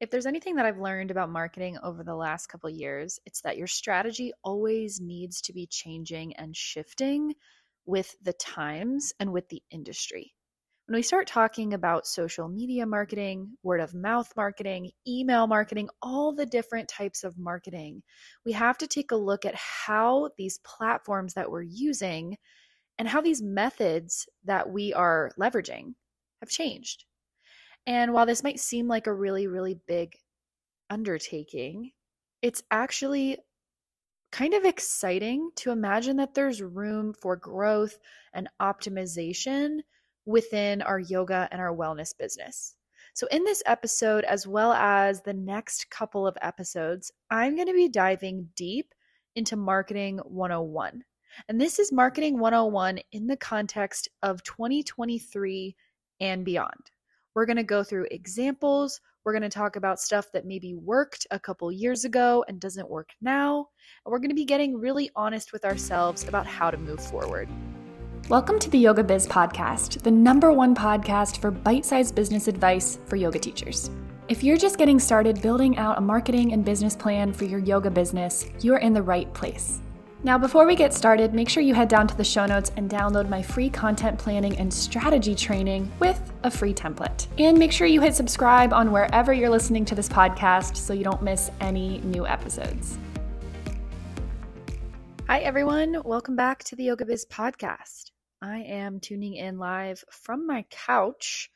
If there's anything that I've learned about marketing over the last couple years, it's that your strategy always needs to be changing and shifting with the times and with the industry. When we start talking about social media marketing, word of mouth marketing, email marketing, all the different types of marketing, we have to take a look at how these platforms that we're using and how these methods that we are leveraging have changed. And while this might seem like a really, really big undertaking, it's actually kind of exciting to imagine that there's room for growth and optimization within our yoga and our wellness business. So, in this episode, as well as the next couple of episodes, I'm going to be diving deep into Marketing 101. And this is Marketing 101 in the context of 2023 and beyond. We're going to go through examples. We're going to talk about stuff that maybe worked a couple years ago and doesn't work now. And we're going to be getting really honest with ourselves about how to move forward. Welcome to the Yoga Biz Podcast, the number one podcast for bite sized business advice for yoga teachers. If you're just getting started building out a marketing and business plan for your yoga business, you're in the right place. Now, before we get started, make sure you head down to the show notes and download my free content planning and strategy training with a free template. And make sure you hit subscribe on wherever you're listening to this podcast so you don't miss any new episodes. Hi, everyone. Welcome back to the Yoga Biz Podcast. I am tuning in live from my couch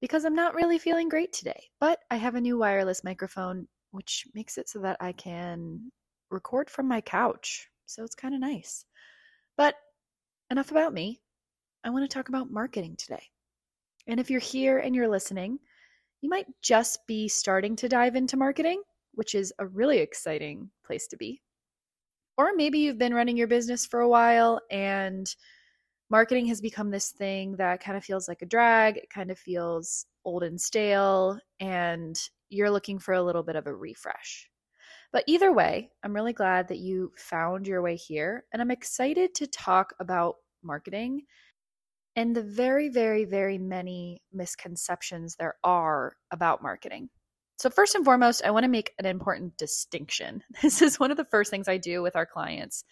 because I'm not really feeling great today, but I have a new wireless microphone, which makes it so that I can record from my couch. So it's kind of nice. But enough about me. I want to talk about marketing today. And if you're here and you're listening, you might just be starting to dive into marketing, which is a really exciting place to be. Or maybe you've been running your business for a while and marketing has become this thing that kind of feels like a drag. It kind of feels old and stale, and you're looking for a little bit of a refresh. But either way, I'm really glad that you found your way here, and I'm excited to talk about marketing and the very, very, very many misconceptions there are about marketing. So, first and foremost, I want to make an important distinction. This is one of the first things I do with our clients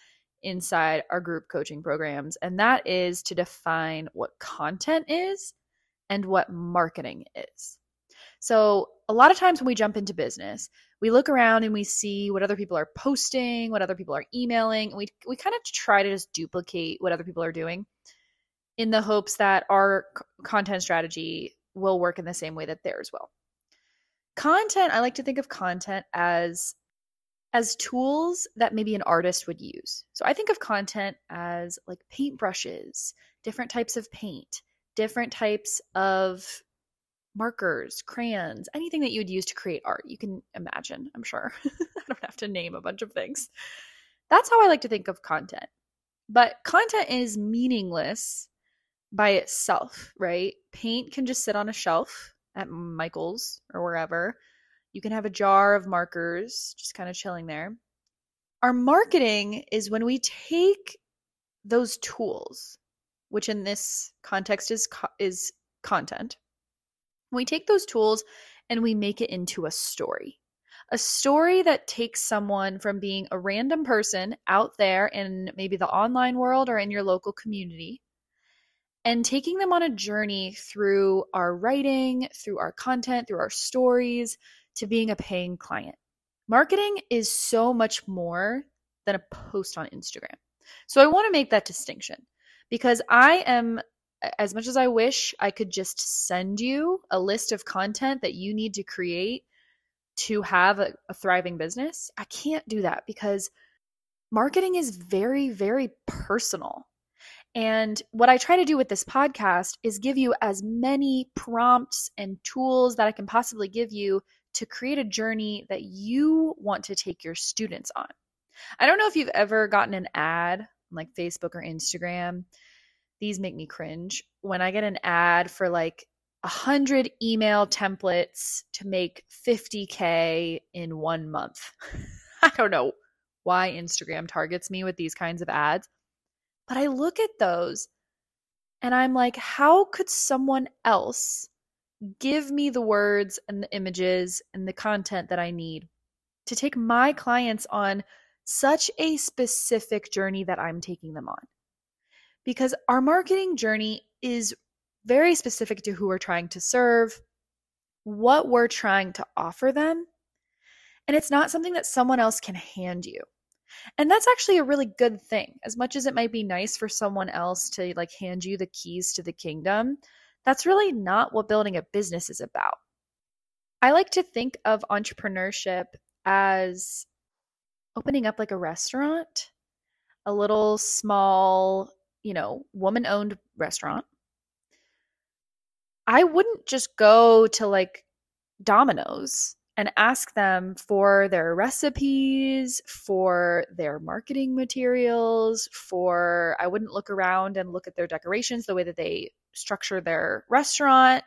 inside our group coaching programs, and that is to define what content is and what marketing is. So, a lot of times when we jump into business, we look around and we see what other people are posting, what other people are emailing, and we we kind of try to just duplicate what other people are doing in the hopes that our c- content strategy will work in the same way that theirs will. Content, I like to think of content as as tools that maybe an artist would use. So I think of content as like paintbrushes, different types of paint, different types of markers, crayons, anything that you would use to create art. You can imagine, I'm sure. I don't have to name a bunch of things. That's how I like to think of content. But content is meaningless by itself, right? Paint can just sit on a shelf at Michael's or wherever you can have a jar of markers just kind of chilling there. Our marketing is when we take those tools, which in this context is co- is content. We take those tools and we make it into a story. A story that takes someone from being a random person out there in maybe the online world or in your local community and taking them on a journey through our writing, through our content, through our stories, to being a paying client. Marketing is so much more than a post on Instagram. So I want to make that distinction because I am, as much as I wish I could just send you a list of content that you need to create to have a, a thriving business, I can't do that because marketing is very, very personal. And what I try to do with this podcast is give you as many prompts and tools that I can possibly give you to create a journey that you want to take your students on. I don't know if you've ever gotten an ad like Facebook or Instagram. These make me cringe when I get an ad for like a hundred email templates to make 50k in one month. I don't know why Instagram targets me with these kinds of ads, but I look at those and I'm like, how could someone else give me the words and the images and the content that I need to take my clients on such a specific journey that I'm taking them on. Because our marketing journey is very specific to who we're trying to serve, what we're trying to offer them, and it's not something that someone else can hand you. And that's actually a really good thing. As much as it might be nice for someone else to like hand you the keys to the kingdom, that's really not what building a business is about. I like to think of entrepreneurship as opening up like a restaurant, a little small, you know, woman owned restaurant. I wouldn't just go to like Domino's and ask them for their recipes, for their marketing materials, for I wouldn't look around and look at their decorations, the way that they structure their restaurant,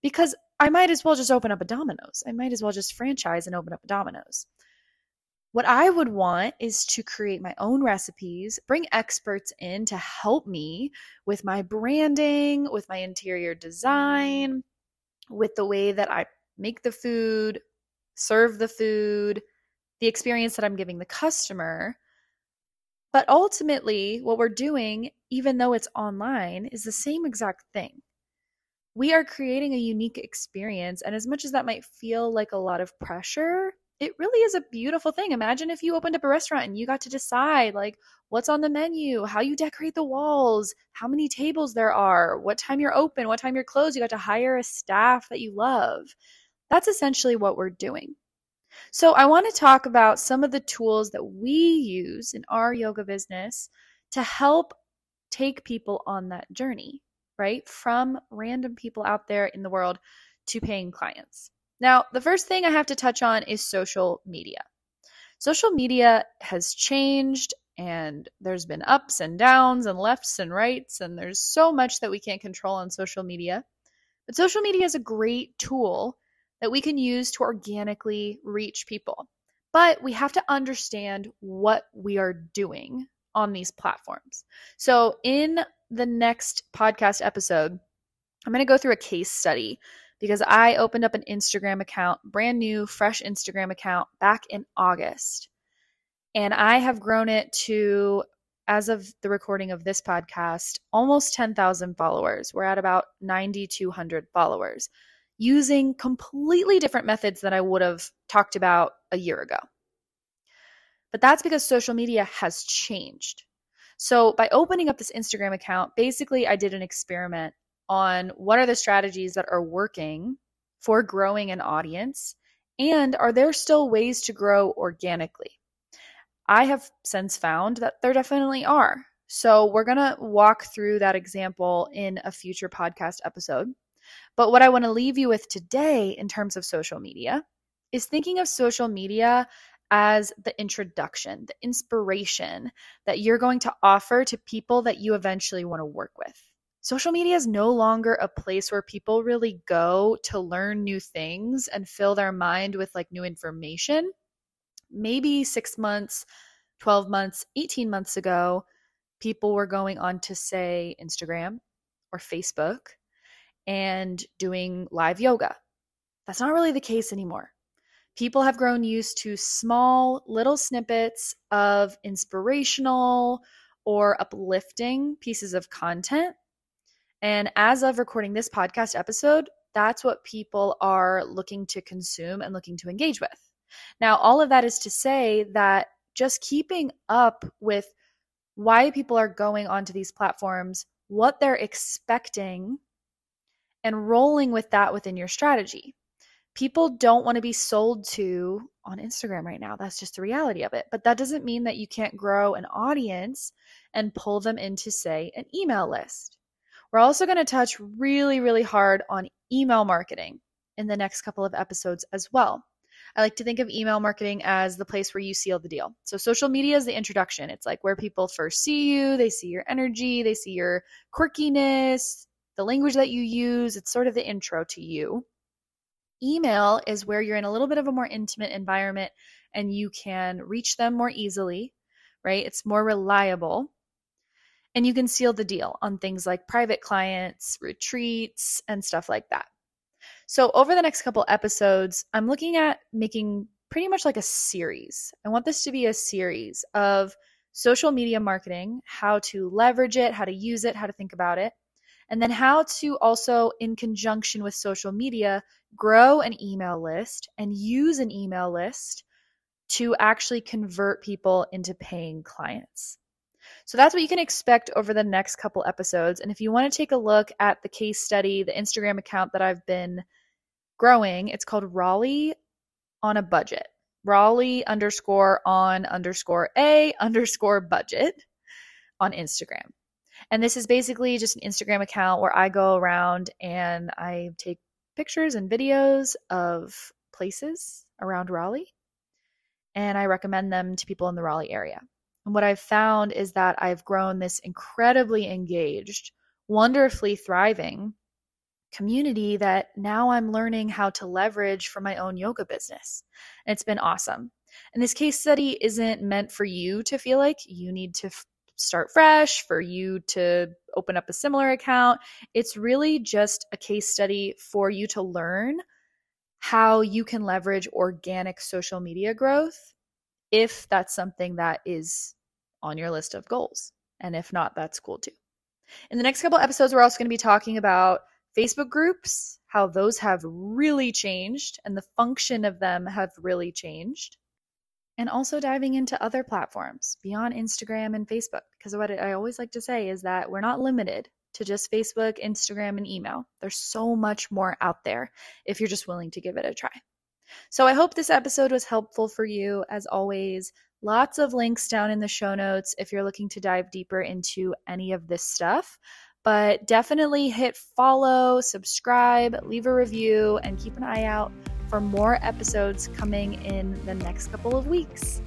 because I might as well just open up a Domino's. I might as well just franchise and open up a Domino's. What I would want is to create my own recipes, bring experts in to help me with my branding, with my interior design, with the way that I make the food, serve the food, the experience that I'm giving the customer. But ultimately, what we're doing, even though it's online, is the same exact thing. We are creating a unique experience. And as much as that might feel like a lot of pressure, it really is a beautiful thing. Imagine if you opened up a restaurant and you got to decide like what's on the menu, how you decorate the walls, how many tables there are, what time you're open, what time you're closed. You got to hire a staff that you love. That's essentially what we're doing. So, I want to talk about some of the tools that we use in our yoga business to help take people on that journey, right? From random people out there in the world to paying clients. Now, the first thing I have to touch on is social media. Social media has changed and there's been ups and downs and lefts and rights, and there's so much that we can't control on social media. But social media is a great tool that we can use to organically reach people. But we have to understand what we are doing on these platforms. So, in the next podcast episode, I'm going to go through a case study because I opened up an Instagram account, brand new, fresh Instagram account back in August. And I have grown it to, as of the recording of this podcast, almost 10,000 followers. We're at about 9,200 followers using completely different methods that I would have talked about a year ago. But that's because social media has changed. So, by opening up this Instagram account, basically I did an experiment on what are the strategies that are working for growing an audience and are there still ways to grow organically? I have since found that there definitely are. So, we're going to walk through that example in a future podcast episode. But what I want to leave you with today in terms of social media is thinking of social media as the introduction, the inspiration that you're going to offer to people that you eventually want to work with. Social media is no longer a place where people really go to learn new things and fill their mind with like new information. Maybe six months, 12 months, 18 months ago, people were going on to say Instagram or Facebook and doing live yoga. That's not really the case anymore. People have grown used to small little snippets of inspirational or uplifting pieces of content. And as of recording this podcast episode, that's what people are looking to consume and looking to engage with. Now, all of that is to say that just keeping up with why people are going onto these platforms, what they're expecting and rolling with that within your strategy. People don't want to be sold to on Instagram right now. That's just the reality of it. But that doesn't mean that you can't grow an audience and pull them into, say, an email list. We're also going to touch really, really hard on email marketing in the next couple of episodes as well. I like to think of email marketing as the place where you seal the deal. So, social media is the introduction. It's like where people first see you, they see your energy, they see your quirkiness, the language that you use, it's sort of the intro to you. Email is where you're in a little bit of a more intimate environment and you can reach them more easily, right? It's more reliable. And you can seal the deal on things like private clients, retreats, and stuff like that. So, over the next couple episodes, I'm looking at making pretty much like a series. I want this to be a series of social media marketing, how to leverage it, how to use it, how to think about it, and then how to also, in conjunction with social media, grow an email list and use an email list to actually convert people into paying clients. So that's what you can expect over the next couple episodes. And if you want to take a look at the case study, the Instagram account that I've been growing, it's called Raleigh on a budget. Raleigh underscore on underscore a underscore budget on Instagram. And this is basically just an Instagram account where I go around and I take pictures and videos of places around Raleigh and I recommend them to people in the Raleigh area. And what I've found is that I've grown this incredibly engaged, wonderfully thriving community that now I'm learning how to leverage for my own yoga business. And it's been awesome. And this case study isn't meant for you to feel like you need to f- start fresh, for you to open up a similar account. It's really just a case study for you to learn how you can leverage organic social media growth if that's something that is on your list of goals. And if not, that's cool too. In the next couple episodes, we're also going to be talking about Facebook groups, how those have really changed and the function of them have really changed. And also diving into other platforms beyond Instagram and Facebook. Because what I always like to say is that we're not limited to just Facebook, Instagram, and email. There's so much more out there if you're just willing to give it a try. So I hope this episode was helpful for you. As always, lots of links down in the show notes if you're looking to dive deeper into any of this stuff. But definitely hit follow, subscribe, leave a review, and keep an eye out for more episodes coming in the next couple of weeks.